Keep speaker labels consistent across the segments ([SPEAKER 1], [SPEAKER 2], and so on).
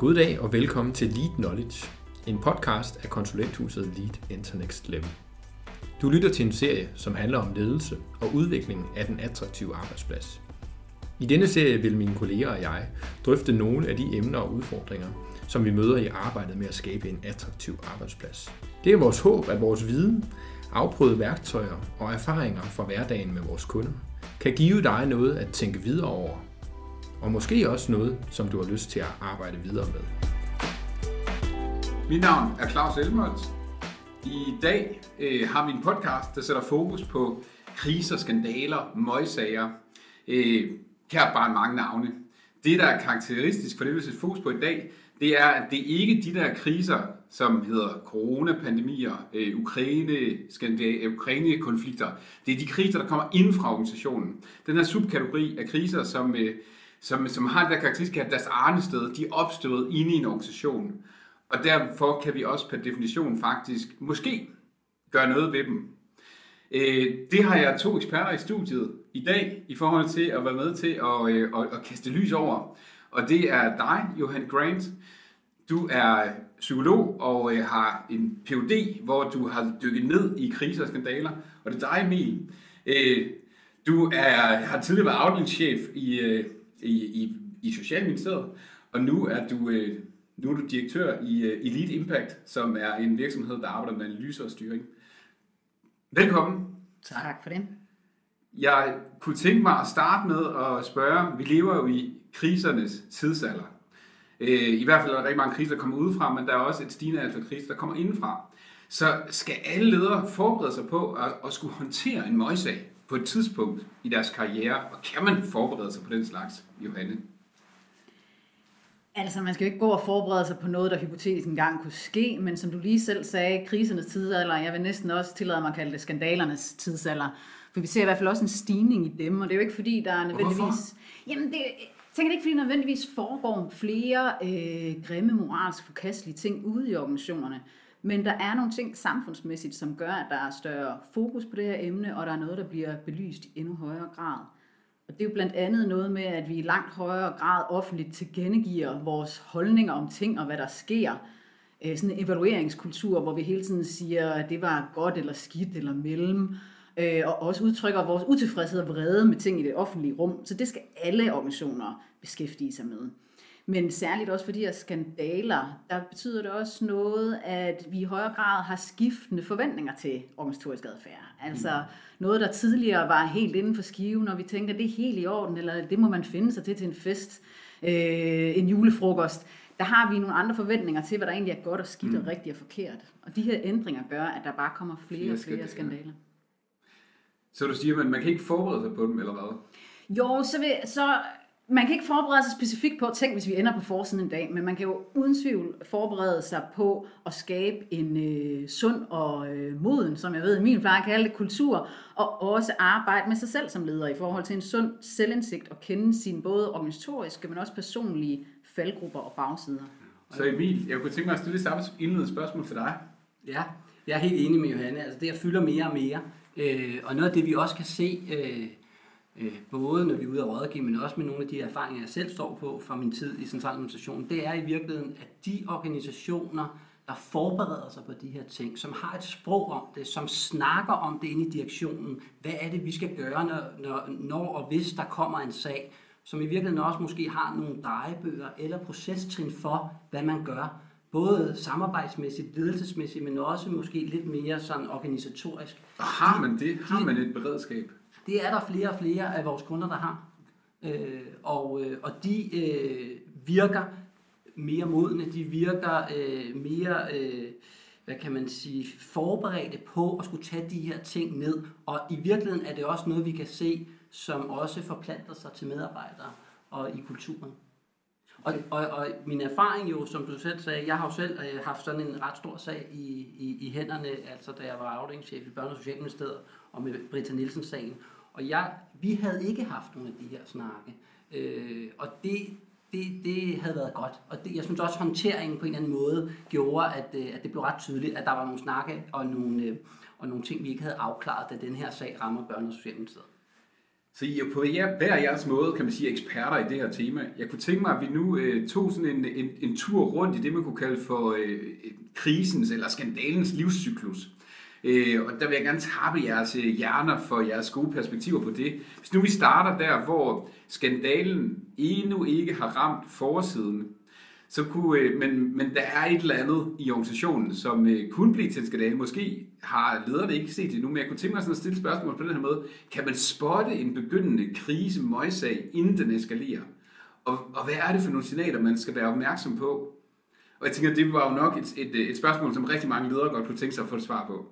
[SPEAKER 1] God dag og velkommen til Lead Knowledge, en podcast af konsulenthuset Lead Internext Level. Du lytter til en serie, som handler om ledelse og udvikling af den attraktive arbejdsplads. I denne serie vil mine kolleger og jeg drøfte nogle af de emner og udfordringer, som vi møder i arbejdet med at skabe en attraktiv arbejdsplads. Det er vores håb, at vores viden, afprøvede værktøjer og erfaringer fra hverdagen med vores kunder kan give dig noget at tænke videre over og måske også noget, som du har lyst til at arbejde videre med.
[SPEAKER 2] Mit navn er Claus Elmholtz. I dag øh, har vi en podcast, der sætter fokus på kriser, skandaler, møgsager. Øh, kan bare mange navne. Det, der er karakteristisk for det, vi sætter fokus på i dag, det er, at det ikke er de der kriser, som hedder coronapandemier, øh, Ukraine, øh, Ukraine-konflikter. Det er de kriser, der kommer ind fra organisationen. Den her subkategori af kriser, som øh, som, som har det der karakteristik, at deres arnested, de er opstået inde i en organisation. Og derfor kan vi også per definition faktisk måske gøre noget ved dem. Øh, det har jeg to eksperter i studiet i dag i forhold til at være med til at, øh, at, at kaste lys over. Og det er dig, Johan Grant. Du er psykolog og øh, har en Ph.D., hvor du har dykket ned i kriser og skandaler. Og det er dig, Emil. Øh, du er, har tidligere været afdelingschef i øh, i, i, i Socialministeriet, og nu er du, øh, nu er du direktør i øh, Elite Impact, som er en virksomhed, der arbejder med analyse og styring. Velkommen.
[SPEAKER 3] Tak for det.
[SPEAKER 2] Jeg kunne tænke mig at starte med at spørge, vi lever jo i krisernes tidsalder. Øh, I hvert fald er der rigtig mange kriser, der kommer udefra, men der er også et stigende antal kriser, der kommer indenfra. Så skal alle ledere forberede sig på at, at skulle håndtere en møgssag? På et tidspunkt i deres karriere, og kan man forberede sig på den slags, Johanne?
[SPEAKER 3] Altså, man skal jo ikke gå og forberede sig på noget, der hypotetisk engang kunne ske, men som du lige selv sagde, krisernes tidsalder, jeg vil næsten også tillade mig at kalde det skandalernes tidsalder, for vi ser i hvert fald også en stigning i dem, og det er jo ikke fordi, der er nødvendigvis... Hvorfor? Jamen, det, tænker det ikke, fordi der nødvendigvis foregår flere øh, grimme, moralsk forkastelige ting ude i organisationerne. Men der er nogle ting samfundsmæssigt, som gør, at der er større fokus på det her emne, og der er noget, der bliver belyst i endnu højere grad. Og det er jo blandt andet noget med, at vi i langt højere grad offentligt tilkendegiver vores holdninger om ting og hvad der sker. Øh, sådan en evalueringskultur, hvor vi hele tiden siger, at det var godt eller skidt eller mellem. Øh, og også udtrykker vores utilfredshed og vrede med ting i det offentlige rum. Så det skal alle organisationer beskæftige sig med. Men særligt også for de her skandaler, der betyder det også noget, at vi i højere grad har skiftende forventninger til organisatorisk adfærd. Altså mm. noget, der tidligere var helt inden for skiven, og vi tænker, det er helt i orden, eller det må man finde sig til til en fest, øh, en julefrokost. Der har vi nogle andre forventninger til, hvad der egentlig er godt og skidt mm. og rigtigt og forkert. Og de her ændringer gør, at der bare kommer flere og flere skandaler.
[SPEAKER 2] Så du siger, at man kan ikke forberede sig på dem, eller hvad?
[SPEAKER 3] Jo, så, vil, så man kan ikke forberede sig specifikt på, tænk hvis vi ender på forsiden en dag, men man kan jo uden tvivl forberede sig på at skabe en øh, sund og øh, moden, som jeg ved, min far kalde det, kultur, og også arbejde med sig selv som leder i forhold til en sund selvindsigt og kende sine både organisatoriske, men også personlige faldgrupper og bagsider.
[SPEAKER 2] Så Emil, jeg kunne tænke mig at stille samme indledende spørgsmål til dig.
[SPEAKER 4] Ja, jeg er helt enig med Johanne. Altså det, jeg fylder mere og mere. Øh, og noget af det, vi også kan se... Øh, øh, både når vi er ude at rådgive, men også med nogle af de erfaringer, jeg selv står på fra min tid i centraladministrationen, det er i virkeligheden, at de organisationer, der forbereder sig på de her ting, som har et sprog om det, som snakker om det inde i direktionen, hvad er det, vi skal gøre, når, når, når og hvis der kommer en sag, som i virkeligheden også måske har nogle drejebøger eller procestrin for, hvad man gør, både samarbejdsmæssigt, ledelsesmæssigt, men også måske lidt mere sådan organisatorisk.
[SPEAKER 2] Og har man det? Har man et beredskab?
[SPEAKER 4] Det er der flere og flere af vores kunder, der har. Øh, og, øh, og de øh, virker mere modne, de virker øh, mere, øh, hvad kan man sige, forberedte på at skulle tage de her ting ned. Og i virkeligheden er det også noget, vi kan se, som også forplanter sig til medarbejdere og i kulturen. Og, og, og min erfaring jo, som du selv sagde, jeg har jo selv øh, haft sådan en ret stor sag i, i, i hænderne, altså da jeg var afdelingschef i Børne- og Socialministeriet, og med Britta Nielsen-sagen. Og jeg, vi havde ikke haft nogle af de her snakke. Øh, og det, det, det havde været godt. Og det, jeg synes også, at håndteringen på en eller anden måde gjorde, at, øh, at det blev ret tydeligt, at der var nogle snakke og nogle, øh, og nogle ting, vi ikke havde afklaret, da den her sag rammer børne- og Socialdemokratiet.
[SPEAKER 2] Så I er på jer, hver jeres måde, kan man sige, eksperter i det her tema. Jeg kunne tænke mig, at vi nu øh, tog sådan en, en, en tur rundt i det, man kunne kalde for øh, krisens eller skandalens livscyklus. Øh, og der vil jeg gerne tappe jeres øh, hjerner for jeres gode perspektiver på det. Hvis nu vi starter der, hvor skandalen endnu ikke har ramt forsiden, så kunne, øh, men, men der er et eller andet i organisationen, som øh, kunne blive til en skandale. Måske har lederne ikke set det endnu, men jeg kunne tænke mig sådan at stille spørgsmål på den her måde. Kan man spotte en begyndende krise, møjsag, inden den eskalerer? Og, og hvad er det for nogle signaler, man skal være opmærksom på? Og jeg tænker, det var jo nok et, et, et spørgsmål, som rigtig mange ledere godt kunne tænke sig at få et svar på.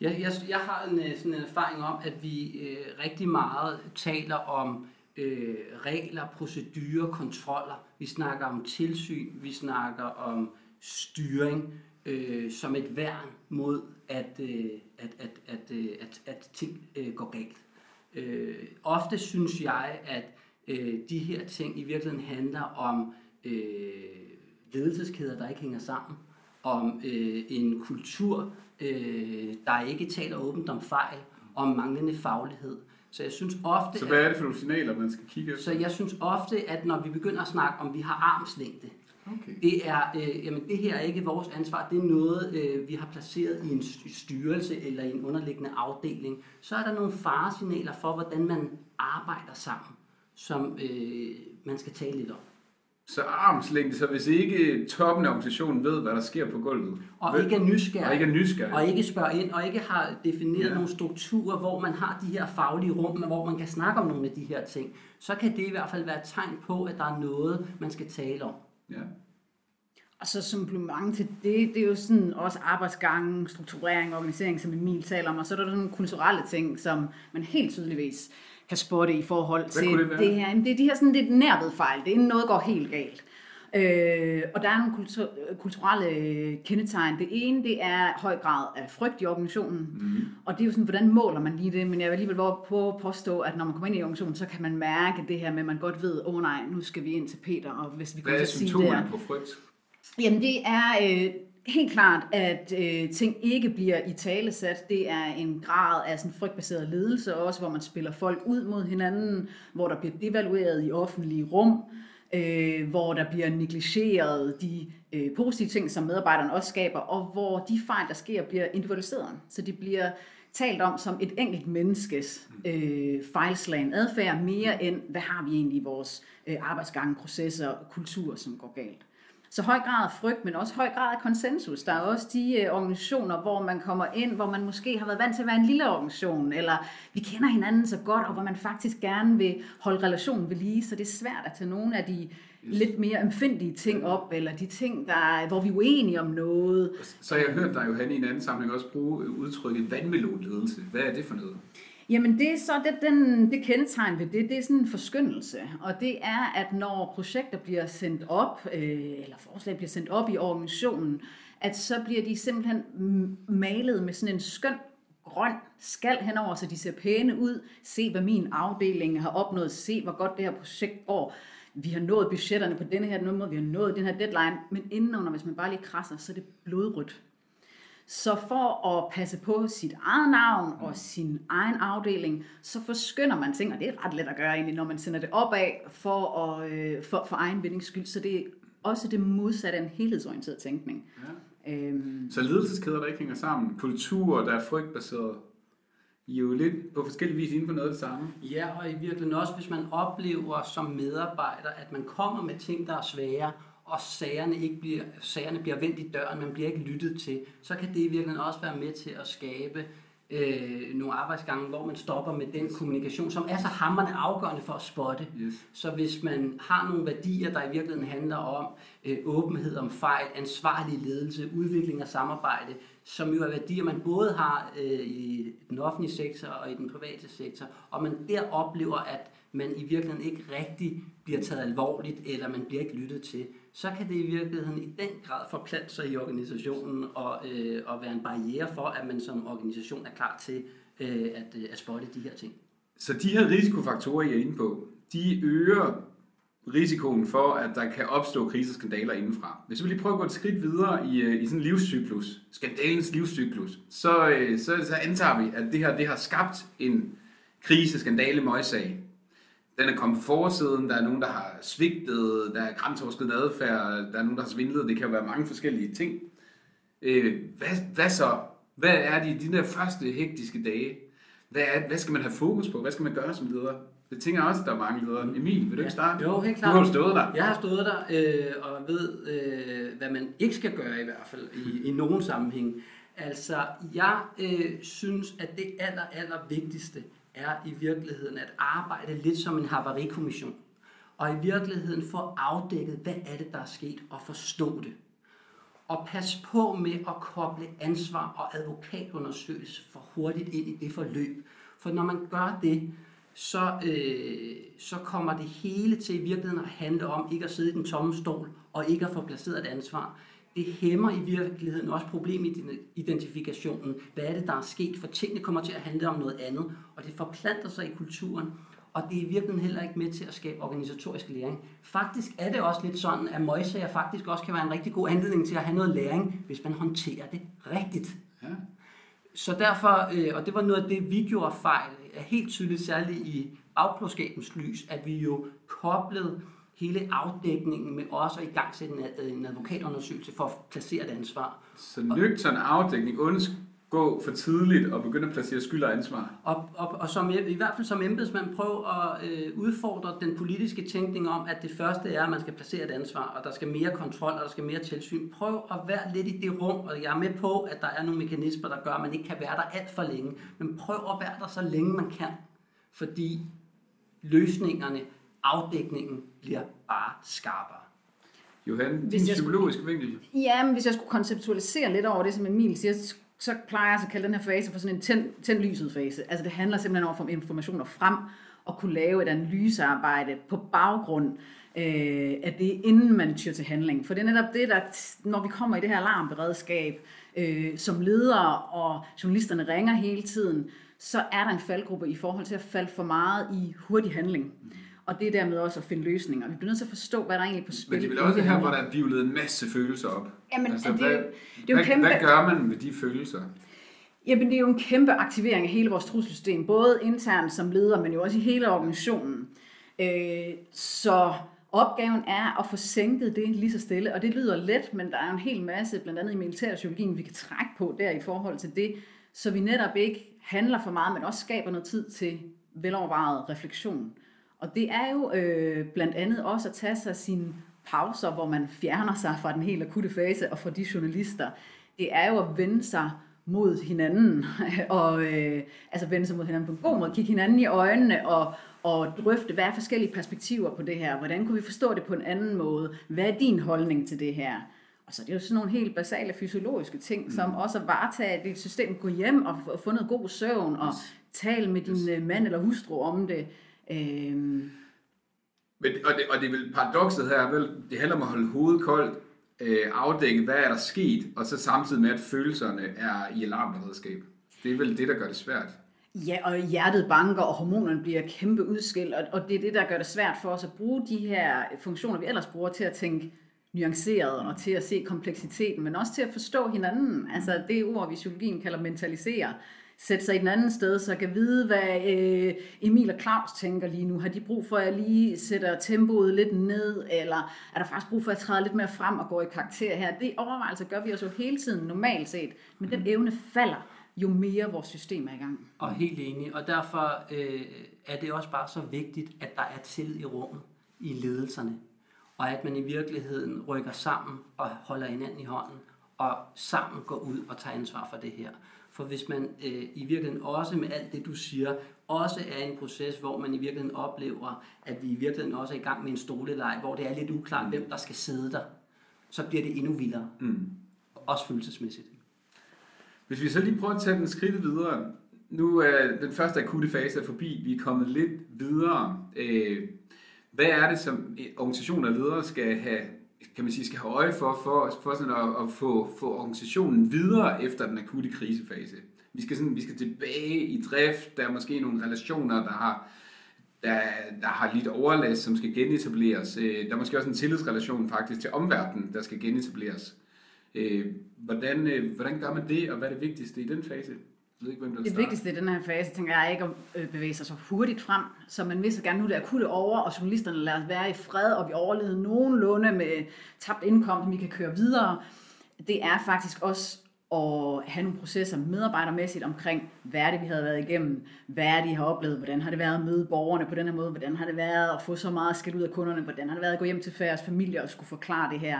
[SPEAKER 4] Jeg, jeg, jeg har en, øh, sådan en erfaring om, at vi øh, rigtig meget taler om øh, regler, procedurer, kontroller. Vi snakker om tilsyn, vi snakker om styring øh, som et værn mod, at, øh, at, at, at, øh, at, at ting øh, går galt. Øh, ofte synes jeg, at øh, de her ting i virkeligheden handler om øh, ledelseskæder, der ikke hænger sammen, om øh, en kultur, øh, der ikke taler åbent om fejl, om manglende faglighed. Så jeg synes ofte,
[SPEAKER 2] Så hvad er det for nogle signaler, man skal kigge efter?
[SPEAKER 4] så jeg synes ofte, at når vi begynder at snakke om, vi har armslængde,
[SPEAKER 2] Okay.
[SPEAKER 4] det er, øh, jamen det her er ikke vores ansvar, det er noget, øh, vi har placeret i en styrelse eller i en underliggende afdeling. Så er der nogle faresignaler for, hvordan man arbejder sammen, som øh, man skal tale lidt om.
[SPEAKER 2] Så armslængde, så hvis ikke toppen af organisationen ved, hvad der sker på gulvet,
[SPEAKER 4] Og
[SPEAKER 2] ved-
[SPEAKER 4] ikke er nysgerrig.
[SPEAKER 2] og ikke er nysgerrig,
[SPEAKER 4] Og ikke spørger ind, og ikke har defineret
[SPEAKER 2] Ja.
[SPEAKER 4] nogle strukturer, hvor man har de her faglige rum, hvor man kan snakke om nogle af de her ting, så kan det i hvert fald være et tegn på, at der er noget, man skal tale om.
[SPEAKER 2] ja.
[SPEAKER 3] Og så supplement til det, det er jo sådan også arbejdsgangen, strukturering, organisering, som Emil taler om, og så er der nogle kulturelle ting, som man helt tydeligvis kan spotte i forhold til
[SPEAKER 2] det
[SPEAKER 3] det her. Jamen, Det er de her sådan lidt nærved fejl, det er noget går helt galt. Øh, og der er nogle kultur, kulturelle kendetegn. Det ene, det er høj grad af frygt i organisationen. Mm. Og det er jo sådan, hvordan måler man lige det? Men jeg vil alligevel på at påstå, at når man kommer ind i organisationen, så kan man mærke det her med, at man godt ved, åh oh, nej, nu skal vi ind til Peter, og hvis vi
[SPEAKER 2] Hvad
[SPEAKER 3] kommer
[SPEAKER 2] er
[SPEAKER 3] til at sige det her.
[SPEAKER 2] symptomerne på frygt?
[SPEAKER 3] Jamen det er øh, helt klart, at øh, ting ikke bliver i talesat. Det er en grad af sådan frygtbaseret ledelse også, hvor man spiller folk ud mod hinanden, hvor der bliver devalueret i offentlige rum, øh, hvor der bliver negligeret de øh, positive ting, som medarbejderne også skaber, og hvor de fejl, der sker, bliver individualiseret. Så de bliver talt om som et enkelt menneskes øh, fejlslagen adfærd, mere end, hvad har vi egentlig i vores øh, arbejdsgange, processer og kultur, som går galt. Så høj grad af frygt, men også høj grad af konsensus. Der er også de øh, organisationer, hvor man kommer ind, hvor man måske har været vant til at være en lille organisation, eller vi kender hinanden så godt, og hvor man faktisk gerne vil holde relationen ved lige, så det er svært at tage nogle af de lidt mere empfindige ting op, eller de ting, der, hvor vi er uenige om noget.
[SPEAKER 2] Så har jeg hørt dig, Johanne, i en anden sammenhæng også bruge udtrykket vandmelonledelse. Hvad er det for noget?
[SPEAKER 3] Jamen det er så det, den, det kendetegn ved det, det er sådan en forskyndelse. Og det er, at når projekter bliver sendt op, øh, eller forslag bliver sendt op i organisationen, at så bliver de simpelthen malet med sådan en skøn grøn skal henover, så de ser pæne ud. Se, hvad min afdeling har opnået. Se, hvor godt det her projekt går. Vi har nået budgetterne på denne her måde, vi har nået den her deadline, men indenunder, hvis man bare lige krasser, så er det blodrødt. Så for at passe på sit eget navn og sin egen afdeling, så forskynder man ting, og det er ret let at gøre egentlig, når man sender det opad for, at, øh, for, for egen vindings skyld. Så det er også det modsatte af en helhedsorienteret tænkning.
[SPEAKER 2] Ja.
[SPEAKER 3] Øhm,
[SPEAKER 2] Så ledelseskæder, der ikke hænger sammen. Kultur, der er frygtbaseret. I er jo lidt på forskellige vis inde på noget af det samme.
[SPEAKER 4] Ja, og i virkeligheden også, hvis man oplever som medarbejder, at man kommer med ting, der er svære, og sagerne, ikke bliver, sagerne bliver vendt i døren, man bliver ikke lyttet til, så kan det i virkeligheden også være med til at skabe øh, nogle arbejdsgange, hvor man stopper med den kommunikation, som er så hammerende afgørende for at spotte.
[SPEAKER 2] Yes.
[SPEAKER 4] Så hvis man har nogle værdier, der i virkeligheden handler om øh, åbenhed om fejl, ansvarlig ledelse, udvikling og samarbejde, som jo er værdier, man både har øh, i den offentlige sektor og i den private sektor, og man der oplever, at man i virkeligheden ikke rigtig bliver taget alvorligt, eller man bliver ikke lyttet til, så kan det i virkeligheden i den grad forplante sig i organisationen og, øh, og være en barriere for, at man som organisation er klar til øh, at, øh, at spotte de her ting.
[SPEAKER 2] Så de her risikofaktorer, I er inde på, de øger risikoen for, at der kan opstå kriseskandaler indenfra. Hvis vi lige prøver at gå et skridt videre i, øh, i sådan en livscyklus, skandalens livscyklus, så, øh, så, så antager vi, at det her det har skabt en, krise, skandale, møgssag. Den er kommet på forsiden, der er nogen, der har svigtet, der er grænseoverskridende adfærd, der er nogen, der har svindlet, det kan jo være mange forskellige ting. Øh, hvad, hvad så? Hvad er de, de der første hektiske dage? Hvad, er, hvad skal man have fokus på? Hvad skal man gøre som leder? Det tænker jeg også, at der er mange ledere. Emil, vil du ikke starte?
[SPEAKER 4] Jo, helt
[SPEAKER 2] Du
[SPEAKER 4] klart.
[SPEAKER 2] har jo stået der.
[SPEAKER 4] Jeg har stået der øh, og ved, øh, hvad man ikke skal gøre i hvert fald i, i nogen sammenhæng. Altså, jeg øh, synes, at det aller, aller vigtigste er i virkeligheden at arbejde lidt som en havarikommission. Og i virkeligheden få afdækket, hvad er det, der er sket, og forstå det. Og pas på med at koble ansvar og advokatundersøgelse for hurtigt ind i det forløb. For når man gør det, så, øh, så kommer det hele til i virkeligheden at handle om ikke at sidde i den tomme stol og ikke at få placeret et ansvar. Det hæmmer i virkeligheden også problemidentifikationen. Hvad er det, der er sket? For tingene kommer til at handle om noget andet, og det forplanter sig i kulturen. Og det er i virkeligheden heller ikke med til at skabe organisatorisk læring. Faktisk er det også lidt sådan, at møgsager faktisk også kan være en rigtig god anledning til at have noget læring, hvis man håndterer det rigtigt.
[SPEAKER 2] Ja.
[SPEAKER 4] Så derfor, øh, og det var noget af det, vi gjorde fejl, er helt tydeligt, særligt i bagklodskabens lys, at vi jo koblede hele afdækningen med også at igangsætte en, ad- en advokatundersøgelse for at placere et ansvar.
[SPEAKER 2] Så nøgtern afdækning, undgå for tidligt og begynde at placere skyld og ansvar.
[SPEAKER 4] Og, og, og som, i hvert fald som embedsmand prøv at øh, udfordre den politiske tænkning om, at det første er, at man skal placere et ansvar, og der skal mere kontrol, og der skal mere tilsyn. Prøv at være lidt i det rum, og jeg er med på, at der er nogle mekanismer, der gør, at man ikke kan være der alt for længe. Men prøv at være der så længe man kan, fordi løsningerne, afdækningen bliver bare skarpere.
[SPEAKER 2] Johan, din
[SPEAKER 3] Hvis jeg skulle-
[SPEAKER 2] psykologiske vinkel.
[SPEAKER 3] Ja, men hvis jeg skulle konceptualisere lidt over det, som Emil siger, så plejer jeg at kalde den her fase for sådan en tænd, tænd lyset fase. Altså det handler simpelthen om at få informationer frem og kunne lave et analysearbejde på baggrund øh, af det, inden man tyr til handling. For det er netop det, der, når vi kommer i det her alarmberedskab, øh, som ledere og journalisterne ringer hele tiden, så er der en faldgruppe i forhold til at falde for meget i hurtig handling. Og det er dermed også at finde løsninger. Vi bliver nødt til at forstå, hvad der er egentlig på spil.
[SPEAKER 2] Men det er vel også her, hvor der er vivlet en masse følelser op.
[SPEAKER 3] Jamen,
[SPEAKER 2] altså,
[SPEAKER 3] det-
[SPEAKER 2] hvad,
[SPEAKER 3] det er jo
[SPEAKER 2] hvad,
[SPEAKER 3] kæmpe-
[SPEAKER 2] hvad gør man med de følelser?
[SPEAKER 3] Jamen, det er jo en kæmpe aktivering af hele vores trusselsystem, både internt som leder, men jo også i hele organisationen. Øh, så opgaven er at få sænket det lige så stille, og det lyder let, men der er en hel masse, blandt andet i militærpsykologien, vi kan trække på der i forhold til det, så vi netop ikke handler for meget, men også skaber noget tid til velovervejet refleksion. Og det er jo øh, blandt andet også at tage sig sine pauser, hvor man fjerner sig fra den helt akutte fase og fra de journalister. Det er jo at vende sig mod hinanden, og øh, altså vende sig mod hinanden på en god måde, kigge hinanden i øjnene og, og drøfte, hvad er forskellige perspektiver på det her, hvordan kunne vi forstå det på en anden måde, hvad er din holdning til det her? Og så er det jo sådan nogle helt basale fysiologiske ting, som også at varetage dit system, gå hjem og få- noget god søvn, og tale med din øh, mand eller hustru om det. Øhm,
[SPEAKER 2] Men, og, det, og det er vel paradokset her, vel, det handler om at holde hovedet koldt, øh, afdække, hvad er der sket, og så samtidig med, at følelserne er i alarmberedskab. Det er vel det, der gør det svært.
[SPEAKER 3] Ja, og hjertet banker, og hormonerne bliver kæmpe udskilt, og, og det er det, der gør det svært for os at bruge de her funktioner, vi ellers bruger til at tænke nuanceret og til at se kompleksiteten, men også til at forstå hinanden. Altså det ord, vi i psykologien kalder mentalisere. Sætte sig i den anden sted, så kan vide, hvad øh, Emil og Claus tænker lige nu. Har de brug for, at jeg lige sætter tempoet lidt ned, eller er der faktisk brug for, at jeg træder lidt mere frem og går i karakter her? Det overvejelser gør vi os jo hele tiden normalt set, men den evne falder, jo mere vores system er i gang.
[SPEAKER 4] Og helt enig. Og derfor øh, er det også bare så vigtigt, at der er tillid i rummet, i ledelserne. Og at man i virkeligheden rykker sammen og holder hinanden i hånden, og sammen går ud og tager ansvar for det her. For hvis man øh, i virkeligheden også med alt det, du siger, også er en proces, hvor man i virkeligheden oplever, at vi i virkeligheden også er i gang med en stoleleg, hvor det er lidt uklart, hvem der skal sidde der, så bliver det endnu vildere.
[SPEAKER 2] Mm.
[SPEAKER 4] Også følelsesmæssigt.
[SPEAKER 2] Hvis vi så lige prøver at tage den skridt videre. Nu er den første akutte fase er forbi. Vi er kommet lidt videre. Øh, hvad er det, som organisationer og ledere skal have, kan man sige, skal have øje for, for, for sådan at, at få, få organisationen videre efter den akutte krisefase? Vi skal, sådan, vi skal tilbage i drift. Der er måske nogle relationer, der har, der, der har lidt overlast, som skal genetableres. Øh, der er måske også en tillidsrelation faktisk til omverdenen, der skal genetableres. Øh, hvordan, øh, hvordan gør man det, og hvad er det vigtigste i den fase? Jeg ved ikke, hvem der
[SPEAKER 3] Det vigtigste i den her fase, tænker jeg, er ikke at øh, bevæge sig så hurtigt frem, så man vil så gerne nu det akutte over, og journalisterne lader os være i fred, og vi overlever nogenlunde med tabt indkomst, vi kan køre videre. Det er faktisk også at have nogle processer medarbejdermæssigt omkring, hvad er det, vi havde været igennem, hvad er det, de har oplevet, hvordan har det været at møde borgerne på den her måde, hvordan har det været at få så meget skidt ud af kunderne, hvordan har det været at gå hjem til færres familier og skulle forklare det her.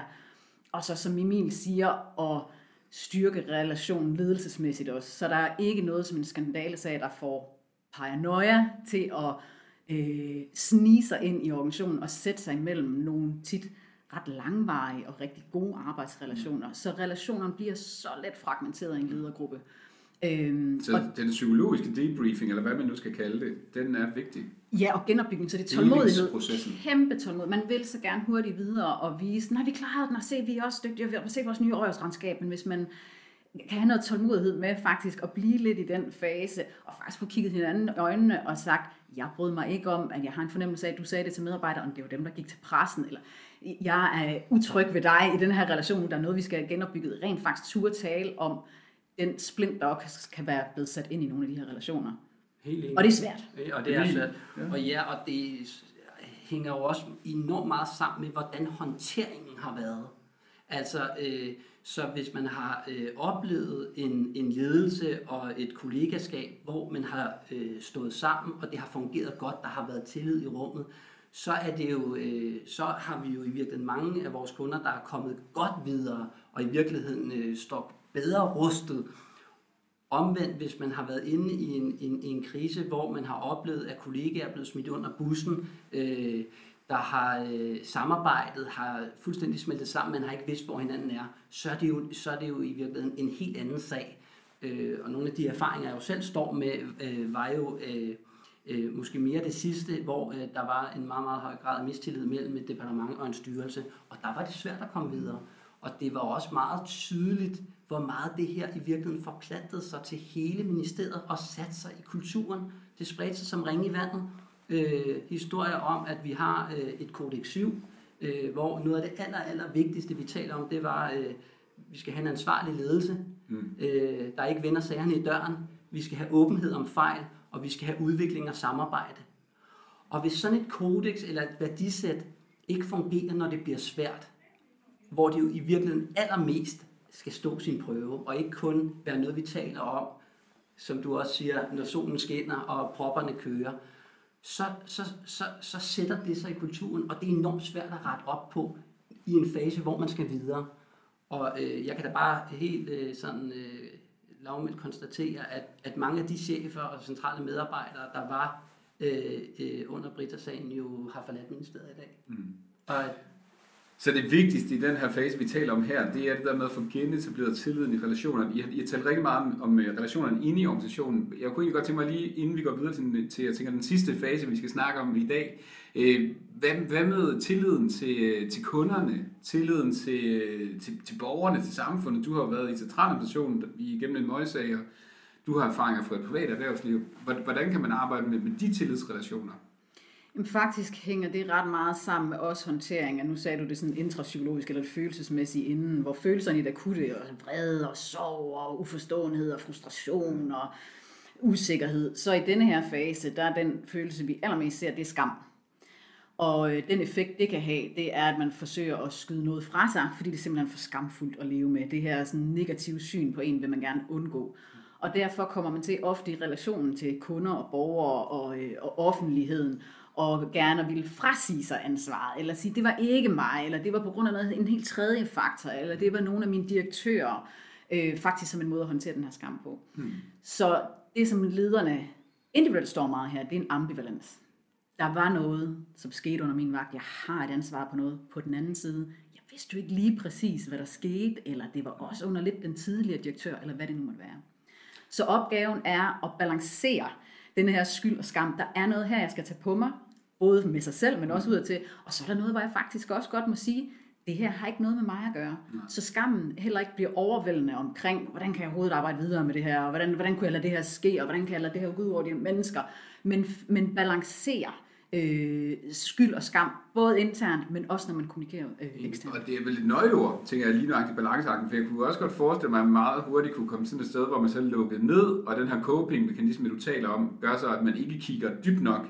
[SPEAKER 3] Og så som Emil siger, at styrke relationen ledelsesmæssigt også. Så der er ikke noget som en skandalesag, der får paranoia til at øh, snige sig ind i organisationen og sætte sig imellem nogle tit ret langvarige og rigtig gode arbejdsrelationer. Så relationerne bliver så let fragmenteret i en ledergruppe. Øhm,
[SPEAKER 2] Så den psykologiske debriefing, eller hvad man nu skal kalde det, den er vigtig.
[SPEAKER 3] Ja, og genopbygning, så det er tålmodighed. Kæmpe tålmodighed. Man vil så gerne hurtigt videre og vise, nej, vi klarede den, og se, vi er også dygtige, og se vores nye årsregnskab, men hvis man kan have noget tålmodighed med faktisk at blive lidt i den fase, og faktisk få kigget hinanden i øjnene og sagt, jeg brød mig ikke om, at jeg har en fornemmelse af, at du sagde det til medarbejderen, det var dem, der gik til pressen, eller jeg er utryg ved dig i den her relation, der er noget, vi skal have genopbygget, rent faktisk turde tale om, den splint, der også kan være blevet sat ind i nogle af de her relationer.
[SPEAKER 4] Helt enig.
[SPEAKER 3] Og det er svært.
[SPEAKER 4] Ja, Og det er svært. Og ja, og det hænger jo også enormt meget sammen med, hvordan håndteringen har været. Altså, øh, så hvis man har øh, oplevet en, en ledelse og et kollegaskab, hvor man har øh, stået sammen, og det har fungeret godt, der har været tillid i rummet, så er det jo, øh, så har vi jo i virkeligheden mange af vores kunder, der er kommet godt videre, og i virkeligheden øh, står bedre rustet. Omvendt, hvis man har været inde i en, en, en krise, hvor man har oplevet, at kollegaer er blevet smidt under bussen, øh, der har øh, samarbejdet, har fuldstændig smeltet sammen, man har ikke vidst, hvor hinanden er, så er det jo, så er det jo i virkeligheden en helt anden sag. Øh, og nogle af de erfaringer, jeg jo selv står med, øh, var jo øh, øh, måske mere det sidste, hvor øh, der var en meget, meget høj grad af mistillid mellem et departement og en styrelse, og der var det svært at komme videre. Og det var også meget tydeligt, hvor meget det her i virkeligheden forplantede sig til hele ministeriet og satte sig i kulturen. Det spredte sig som ringe i vandet. Øh, historier om, at vi har øh, et kodex 7, øh, hvor noget af det aller, aller vigtigste, vi taler om, det var, øh, vi skal have en ansvarlig ledelse, mm. øh, der ikke vender sagerne i døren. Vi skal have åbenhed om fejl, og vi skal have udvikling og samarbejde. Og hvis sådan et kodex eller et værdisæt ikke fungerer, når det bliver svært, hvor det jo i virkeligheden allermest skal stå sin prøve, og ikke kun være noget, vi taler om, som du også siger, når solen skinner og propperne kører, så, så, så, så sætter det sig i kulturen, og det er enormt svært at rette op på i en fase, hvor man skal videre. Og øh, jeg kan da bare helt øh, sådan øh, lavmældt konstatere, at, at mange af de chefer og centrale medarbejdere, der var øh, øh, under Brita-sagen, jo har forladt ministeriet i dag. Mm. Og
[SPEAKER 2] så det vigtigste i den her fase, vi taler om her, det er det der med at få genetableret tilliden i relationerne. I har, I har talt rigtig meget om, om øh, relationerne inde i organisationen. Jeg kunne egentlig godt tænke mig lige, inden vi går videre til, til jeg tænker, den sidste fase, vi skal snakke om i dag. Øh, hvad, hvad med tilliden til, øh, til kunderne, tilliden til, øh, til, til borgerne, til samfundet? Du har jo været i centraladministrationen igennem en møgssag, og du har erfaringer fra et privat erhvervsliv. Hvordan kan man arbejde med, med de tillidsrelationer?
[SPEAKER 3] Jamen, faktisk hænger det ret meget sammen med os håndtering, og nu sagde du det sådan intrapsykologisk eller det følelsesmæssige inden, hvor følelserne i det akutte og vrede og sorg og uforståenhed og frustration og usikkerhed. Så i denne her fase, der er den følelse, vi allermest ser, det er skam. Og øh, den effekt, det kan have, det er, at man forsøger at skyde noget fra sig, fordi det er simpelthen for skamfuldt at leve med. Det her sådan negative syn på en vil man gerne undgå. Og derfor kommer man til ofte i relationen til kunder og borgere og, øh, og offentligheden, og gerne ville frasige sig ansvaret, eller sige, det var ikke mig, eller det var på grund af noget, en helt tredje faktor, eller det var nogle af mine direktører, øh, faktisk som en måde at håndtere den her skam på. Hmm. Så det, som lederne individuelt står meget her, det er en ambivalens. Der var noget, som skete under min vagt. Jeg har et ansvar på noget. På den anden side, jeg vidste jo ikke lige præcis, hvad der skete, eller det var også under lidt den tidligere direktør, eller hvad det nu måtte være. Så opgaven er at balancere den her skyld og skam. Der er noget her, jeg skal tage på mig, både med sig selv, men også udadtil. Og så er der noget, hvor jeg faktisk også godt må sige, det her har ikke noget med mig at gøre. Så skammen heller ikke bliver overvældende omkring, hvordan kan jeg overhovedet arbejde videre med det her, og hvordan, hvordan kunne jeg lade det her ske, og hvordan kan jeg lade det her gå ud over de mennesker. Men, men balancere øh, skyld og skam, både internt, men også når man kommunikerer øh, eksternt.
[SPEAKER 2] Og det er vel et nøgleord, tænker jeg, lige nøjagtigt balanceakten, for jeg kunne også godt forestille mig, at man meget hurtigt kunne komme sådan et sted, hvor man selv lukkede ned, og den her coping-mekanisme, du taler om, gør så, at man ikke kigger dybt nok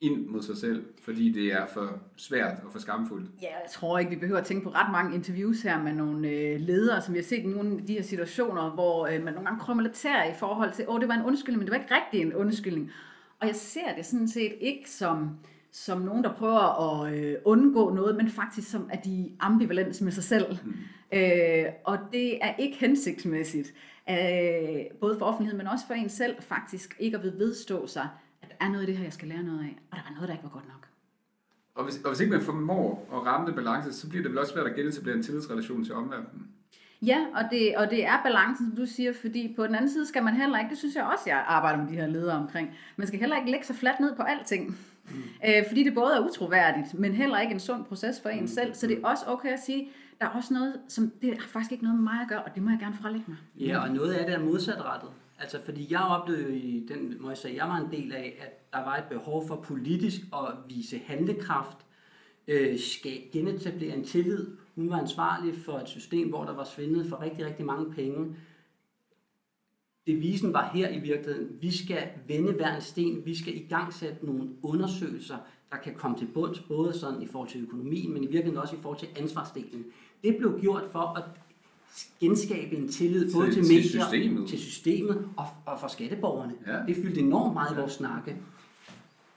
[SPEAKER 2] ind mod sig selv, fordi det er for svært og for skamfuldt.
[SPEAKER 3] Ja, jeg tror ikke, vi behøver at tænke på ret mange interviews her med nogle øh, ledere, som vi har set i nogle af de her situationer, hvor øh, man nogle gange krummer lidt i forhold til, åh, oh, det var en undskyldning, men det var ikke rigtig en undskyldning. Og jeg ser det sådan set ikke som, som nogen, der prøver at øh, undgå noget, men faktisk som, at de er ambivalens med sig selv. Mm. Øh, og det er ikke hensigtsmæssigt, øh, både for offentligheden, men også for en selv faktisk, ikke at vedstå sig, at der er noget i det her, jeg skal lære noget af, og der var noget, der ikke var godt nok.
[SPEAKER 2] Og hvis, og hvis ikke man formår at ramme den balance, så bliver det vel også svært at genetablere en tillidsrelation til omverdenen.
[SPEAKER 3] Ja, og det, og det er balancen, som du siger, fordi på den anden side skal man heller ikke, det synes jeg også, jeg arbejder med de her ledere omkring, man skal heller ikke lægge sig fladt ned på alting. Mm. Øh, fordi det både er utroværdigt, men heller ikke en sund proces for en mm. selv. Så det er også okay at sige, der er også noget, som det har faktisk ikke noget med mig at gøre, og det må jeg gerne frelægge mig.
[SPEAKER 4] Ja, og noget af det er modsatrettet. Altså, fordi jeg oplevede jo i den, må jeg sige, jeg var en del af, at der var et behov for politisk at vise handlekraft, øh, skal genetablere en tillid. Hun var ansvarlig for et system, hvor der var svindet for rigtig, rigtig mange penge. Devisen var her i virkeligheden, vi skal vende hver en sten, vi skal i gang sætte nogle undersøgelser, der kan komme til bunds, både sådan i forhold til økonomien, men i virkeligheden også i forhold til ansvarsdelen. Det blev gjort for at genskabe en tillid både til, til medier, systemet. til systemet og, og for skatteborgerne. Ja. Det fyldte enormt meget i vores snakke.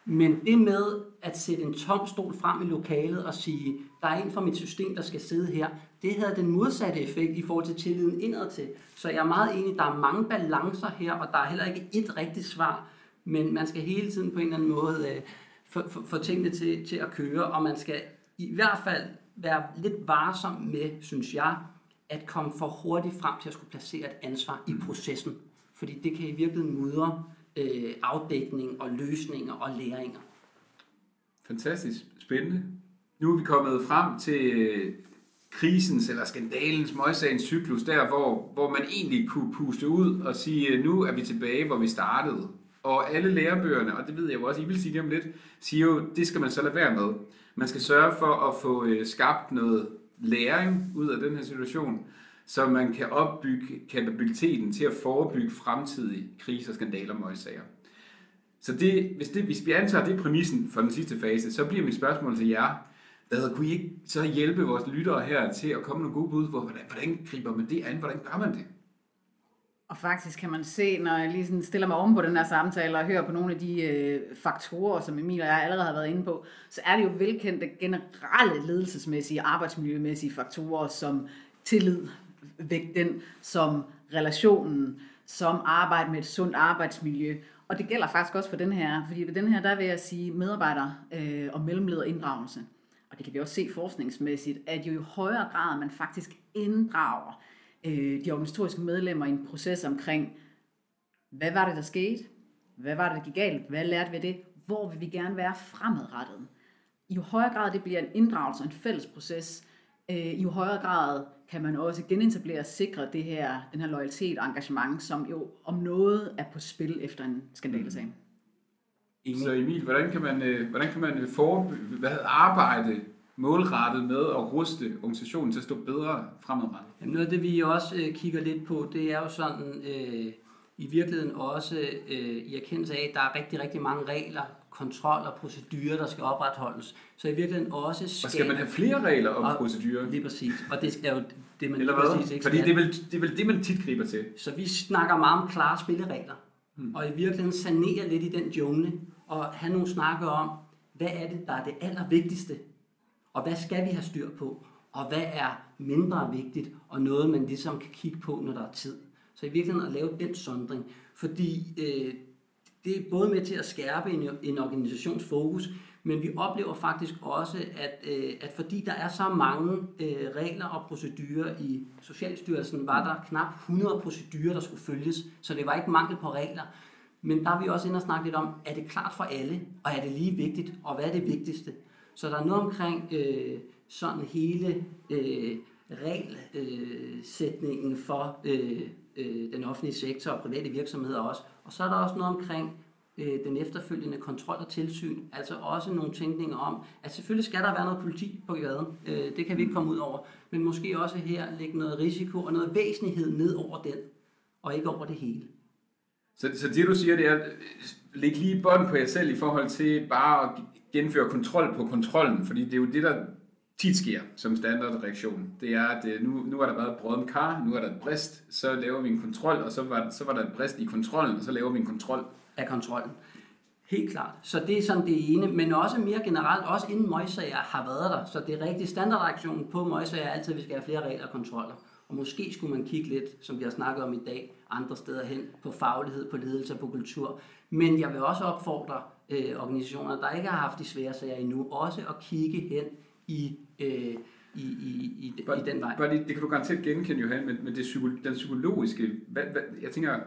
[SPEAKER 4] Men det med at sætte en tom stol frem i lokalet og sige, der er en fra mit system, der skal sidde her, det havde den modsatte effekt i forhold til tilliden indad til. Så jeg er meget enig, der er mange balancer her, og der er heller ikke et rigtigt svar, men man skal hele tiden på en eller anden måde øh, få, få, få tingene til, til at køre, og man skal i hvert fald være lidt varsom med, synes jeg, at komme for hurtigt frem til at skulle placere et ansvar i processen. Fordi det kan i virkeligheden mudre øh, afdækning og løsninger og læringer.
[SPEAKER 2] Fantastisk. Spændende. Nu er vi kommet frem til øh, krisens eller skandalens, møgssagens cyklus, der hvor, hvor man egentlig kunne puste ud og sige, nu er vi tilbage, hvor vi startede. Og alle lærebøgerne, og det ved jeg jo også, I vil sige det om lidt, siger jo, det skal man så lade være med. Man skal sørge for at få øh, skabt noget læring ud af den her situation, så man kan opbygge kapabiliteten til at forebygge fremtidige kriser, skandaler og møgssager. Så det, hvis, det, hvis vi antager det præmissen for den sidste fase, så bliver mit spørgsmål til jer, hvad kunne I ikke så hjælpe vores lyttere her til at komme med nogle gode bud på, hvordan, hvordan griber man det an, hvordan gør man det?
[SPEAKER 3] Og faktisk kan man se, når jeg lige sådan stiller mig om på den her samtale og hører på nogle af de øh, faktorer, som Emil og jeg allerede har været inde på, så er det jo velkendte generelle ledelsesmæssige, arbejdsmiljømæssige faktorer som tillid, vægt den som relationen, som arbejde med et sundt arbejdsmiljø. Og det gælder faktisk også for den her, fordi ved den her, der vil jeg sige medarbejder øh, og mellemlederinddragelse. Og det kan vi også se forskningsmæssigt, at jo i højere grad man faktisk inddrager øh, de organisatoriske medlemmer i en proces omkring, hvad var det, der skete? Hvad var det, der gik galt? Hvad lærte vi det? Hvor vil vi gerne være fremadrettet? I jo højere grad det bliver en inddragelse og en fælles proces, øh, i jo højere grad kan man også genetablere og sikre det her, den her loyalitet og engagement, som jo om noget er på spil efter en skandalesag.
[SPEAKER 2] Mm. Så Emil, hvordan kan man, øh, hvordan kan man forebygge, hvad arbejde målrettet med at ruste organisationen til at stå bedre fremadrettet?
[SPEAKER 4] Jamen noget af det, vi også øh, kigger lidt på, det er jo sådan øh, i virkeligheden også øh, i erkendelse af, at der er rigtig, rigtig mange regler, kontrol og procedurer, der skal opretholdes. Så i virkeligheden også
[SPEAKER 2] skabe... Og skal man have flere regler og, og procedurer?
[SPEAKER 4] Lige præcis. Og det er jo det, man
[SPEAKER 2] Eller hvad? præcis ikke Fordi det er, vel, det er vel det, man tit griber til.
[SPEAKER 4] Så vi snakker meget om klare spilleregler. Mm. Og i virkeligheden sanere lidt i den jungle, og have nogle snakker om, hvad er det, der er det allervigtigste og hvad skal vi have styr på? Og hvad er mindre vigtigt, og noget, man ligesom kan kigge på, når der er tid? Så i virkeligheden at lave den sondring, fordi øh, det er både med til at skærpe en, en organisations fokus, men vi oplever faktisk også, at, øh, at fordi der er så mange øh, regler og procedurer i Socialstyrelsen, var der knap 100 procedurer, der skulle følges, så det var ikke mangel på regler. Men der er vi også inde og snakke lidt om, er det klart for alle, og er det lige vigtigt, og hvad er det vigtigste? Så der er noget omkring øh, sådan hele øh, regelsætningen for øh, øh, den offentlige sektor og private virksomheder også. Og så er der også noget omkring øh, den efterfølgende kontrol og tilsyn. Altså også nogle tænkninger om, at selvfølgelig skal der være noget politi på gaden. Øh, det kan vi ikke komme ud over. Men måske også her lægge noget risiko og noget væsentlighed ned over den, og ikke over det hele.
[SPEAKER 2] Så, så det du siger, det er, læg lige bånd på jer selv i forhold til bare at genføre kontrol på kontrollen, fordi det er jo det, der tit sker som standardreaktion. Det er, at øh, nu, nu har der været et brødent kar, nu er der et brist, så laver vi en kontrol, og så var, så var der et brist i kontrollen, og så laver vi en kontrol.
[SPEAKER 4] Af kontrollen. Helt klart. Så det er sådan det ene, men også mere generelt, også inden møgsager har været der. Så det er rigtig standardreaktionen på møgsager er altid, at vi skal have flere regler og kontroller. Og måske skulle man kigge lidt, som vi har snakket om i dag, andre steder hen på faglighed, på ledelse og på kultur. Men jeg vil også opfordre øh, organisationer, der ikke har haft de svære sager endnu, også at kigge hen i, øh, i, i, i,
[SPEAKER 2] Bare,
[SPEAKER 4] i den vej.
[SPEAKER 2] Bare det, det kan du garanteret genkende, Johan, men, men det psyko, den psykologiske, hvad, hvad, jeg tænker,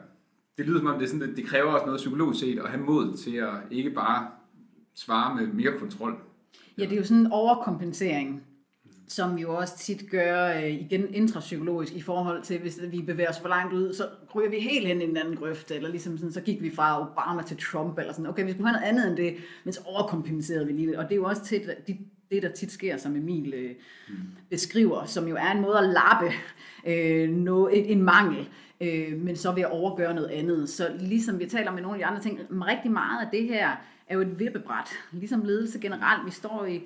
[SPEAKER 2] det lyder som om, det, er sådan, at det kræver også noget psykologisk set at have mod til at ikke bare svare med mere kontrol.
[SPEAKER 3] Ja, det er jo sådan en overkompensering, som vi jo også tit gør øh, igen intrapsykologisk i forhold til, hvis vi bevæger os for langt ud, så ryger vi helt hen i en anden grøft, eller ligesom sådan, så gik vi fra Obama til Trump, eller sådan, okay, vi skulle have noget andet end det, men så overkompenserede vi lige og det er jo også tit, de, det, der tit sker, som Emil øh, beskriver, som jo er en måde at lappe øh, noget, et, en mangel, øh, men så ved at overgøre noget andet. Så ligesom vi taler med nogle af de andre ting, rigtig meget af det her er jo et vippebræt. Ligesom ledelse generelt, vi står i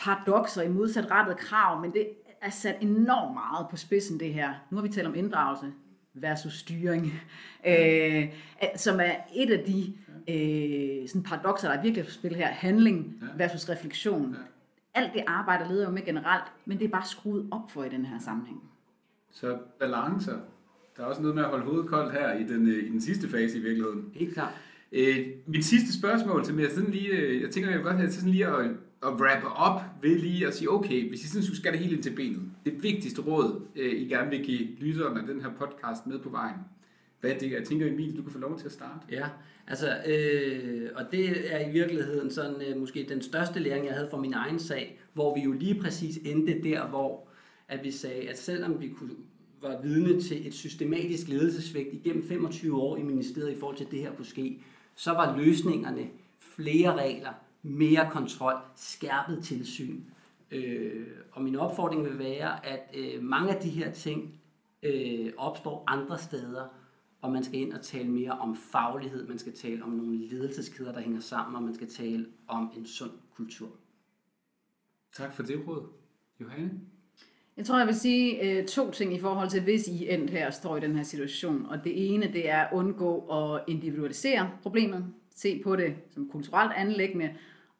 [SPEAKER 3] paradoxer i modsatrettet krav, men det er sat enormt meget på spidsen det her. Nu har vi talt om inddragelse versus styring, øh, som er et af de øh, sådan paradoxer, der er virkelig på spil her. Handling versus refleksion. Alt det arbejder leder jo med generelt, men det er bare skruet op for i den her sammenhæng.
[SPEAKER 2] Så balancer. Der er også noget med at holde hovedet koldt her i den, øh, i den sidste fase i virkeligheden.
[SPEAKER 4] Helt klart.
[SPEAKER 2] Øh, mit sidste spørgsmål, som jeg sådan lige, øh, jeg tænker, jeg vil godt have til sådan lige at, at wrappe op ved lige at sige, okay, hvis I sådan skulle skære det helt ind til benet, det vigtigste råd, øh, I gerne vil give lytterne af den her podcast med på vejen, hvad er det? Jeg tænker, Emil, du kan få lov til at starte.
[SPEAKER 4] Ja, altså, øh, og det er i virkeligheden sådan øh, måske den største læring, jeg havde fra min egen sag, hvor vi jo lige præcis endte der, hvor at vi sagde, at selvom vi kunne, var vidne til et systematisk ledelsesvægt igennem 25 år i ministeriet i forhold til, det her kunne ske, så var løsningerne flere regler, mere kontrol, skærpet tilsyn. Øh, og min opfordring vil være, at øh, mange af de her ting øh, opstår andre steder, og man skal ind og tale mere om faglighed, man skal tale om nogle ledelseskæder, der hænger sammen, og man skal tale om en sund kultur.
[SPEAKER 2] Tak for det råd. Johanne?
[SPEAKER 3] Jeg tror, jeg vil sige øh, to ting i forhold til, hvis I endt her står i den her situation. Og det ene, det er at undgå at individualisere problemet. Se på det som kulturelt anlæggende.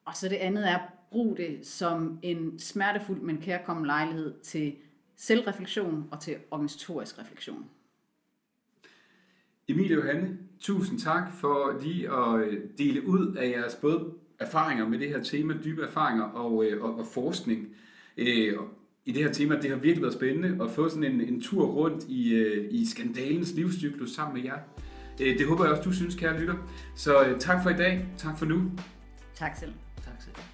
[SPEAKER 3] Og så det andet er at bruge det som en smertefuld, men kærkommen lejlighed til selvreflektion og til organisatorisk refleksion.
[SPEAKER 2] Emilie og Johanne, tusind tak for lige at øh, dele ud af jeres både erfaringer med det her tema, dybe erfaringer og, øh, og, og forskning. Øh, og i det her tema, det har virkelig været spændende at få sådan en, en tur rundt i, øh, i skandalens livscyklus sammen med jer. Øh, det håber jeg også, du synes, kære lytter. Så øh, tak for i dag. Tak for nu.
[SPEAKER 3] Tak selv.
[SPEAKER 4] Tak selv.